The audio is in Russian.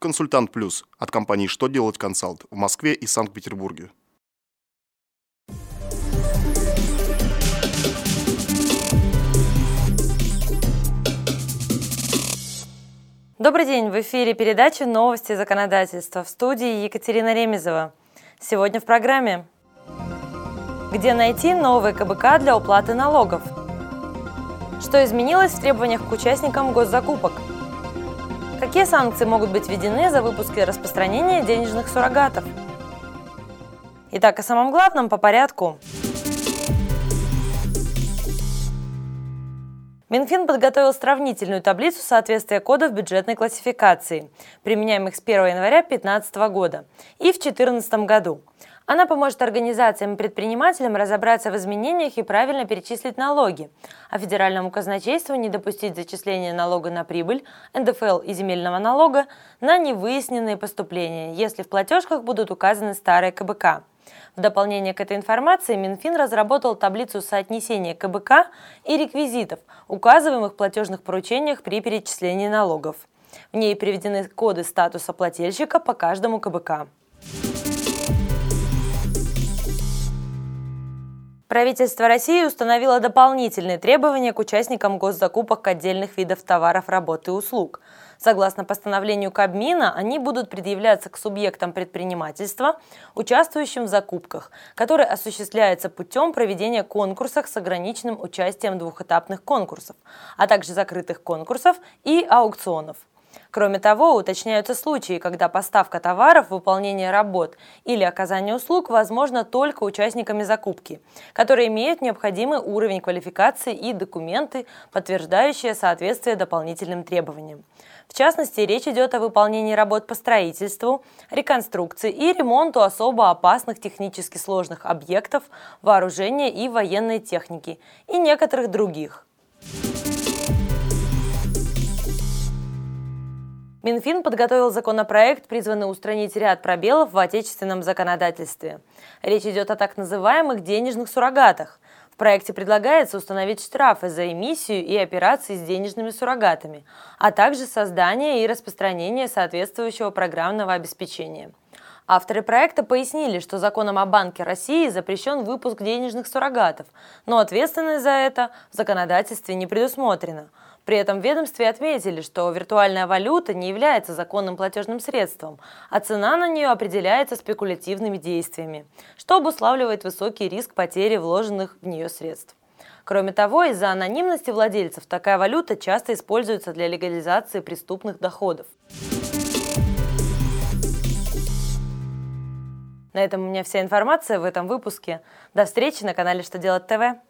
Консультант Плюс от компании «Что делать консалт» в Москве и Санкт-Петербурге. Добрый день! В эфире передача «Новости законодательства» в студии Екатерина Ремезова. Сегодня в программе Где найти новые КБК для уплаты налогов? Что изменилось в требованиях к участникам госзакупок? Какие санкции могут быть введены за выпуск и распространение денежных суррогатов? Итак, о самом главном по порядку. Минфин подготовил сравнительную таблицу соответствия кодов бюджетной классификации, применяемых с 1 января 2015 года и в 2014 году. Она поможет организациям и предпринимателям разобраться в изменениях и правильно перечислить налоги, а федеральному казначейству не допустить зачисления налога на прибыль, НДФЛ и земельного налога на невыясненные поступления, если в платежках будут указаны старые КБК. В дополнение к этой информации Минфин разработал таблицу соотнесения КБК и реквизитов, указываемых в платежных поручениях при перечислении налогов. В ней приведены коды статуса плательщика по каждому КБК. Правительство России установило дополнительные требования к участникам госзакупок отдельных видов товаров, работ и услуг. Согласно постановлению Кабмина, они будут предъявляться к субъектам предпринимательства, участвующим в закупках, которые осуществляются путем проведения конкурсов с ограниченным участием двухэтапных конкурсов, а также закрытых конкурсов и аукционов. Кроме того, уточняются случаи, когда поставка товаров, выполнение работ или оказание услуг возможно только участниками закупки, которые имеют необходимый уровень квалификации и документы, подтверждающие соответствие дополнительным требованиям. В частности, речь идет о выполнении работ по строительству, реконструкции и ремонту особо опасных технически сложных объектов, вооружения и военной техники и некоторых других. Минфин подготовил законопроект, призванный устранить ряд пробелов в отечественном законодательстве. Речь идет о так называемых денежных суррогатах. В проекте предлагается установить штрафы за эмиссию и операции с денежными суррогатами, а также создание и распространение соответствующего программного обеспечения. Авторы проекта пояснили, что законом о Банке России запрещен выпуск денежных суррогатов, но ответственность за это в законодательстве не предусмотрена – при этом в ведомстве отметили, что виртуальная валюта не является законным платежным средством, а цена на нее определяется спекулятивными действиями, что обуславливает высокий риск потери вложенных в нее средств. Кроме того, из-за анонимности владельцев такая валюта часто используется для легализации преступных доходов. На этом у меня вся информация в этом выпуске. До встречи на канале «Что делать ТВ».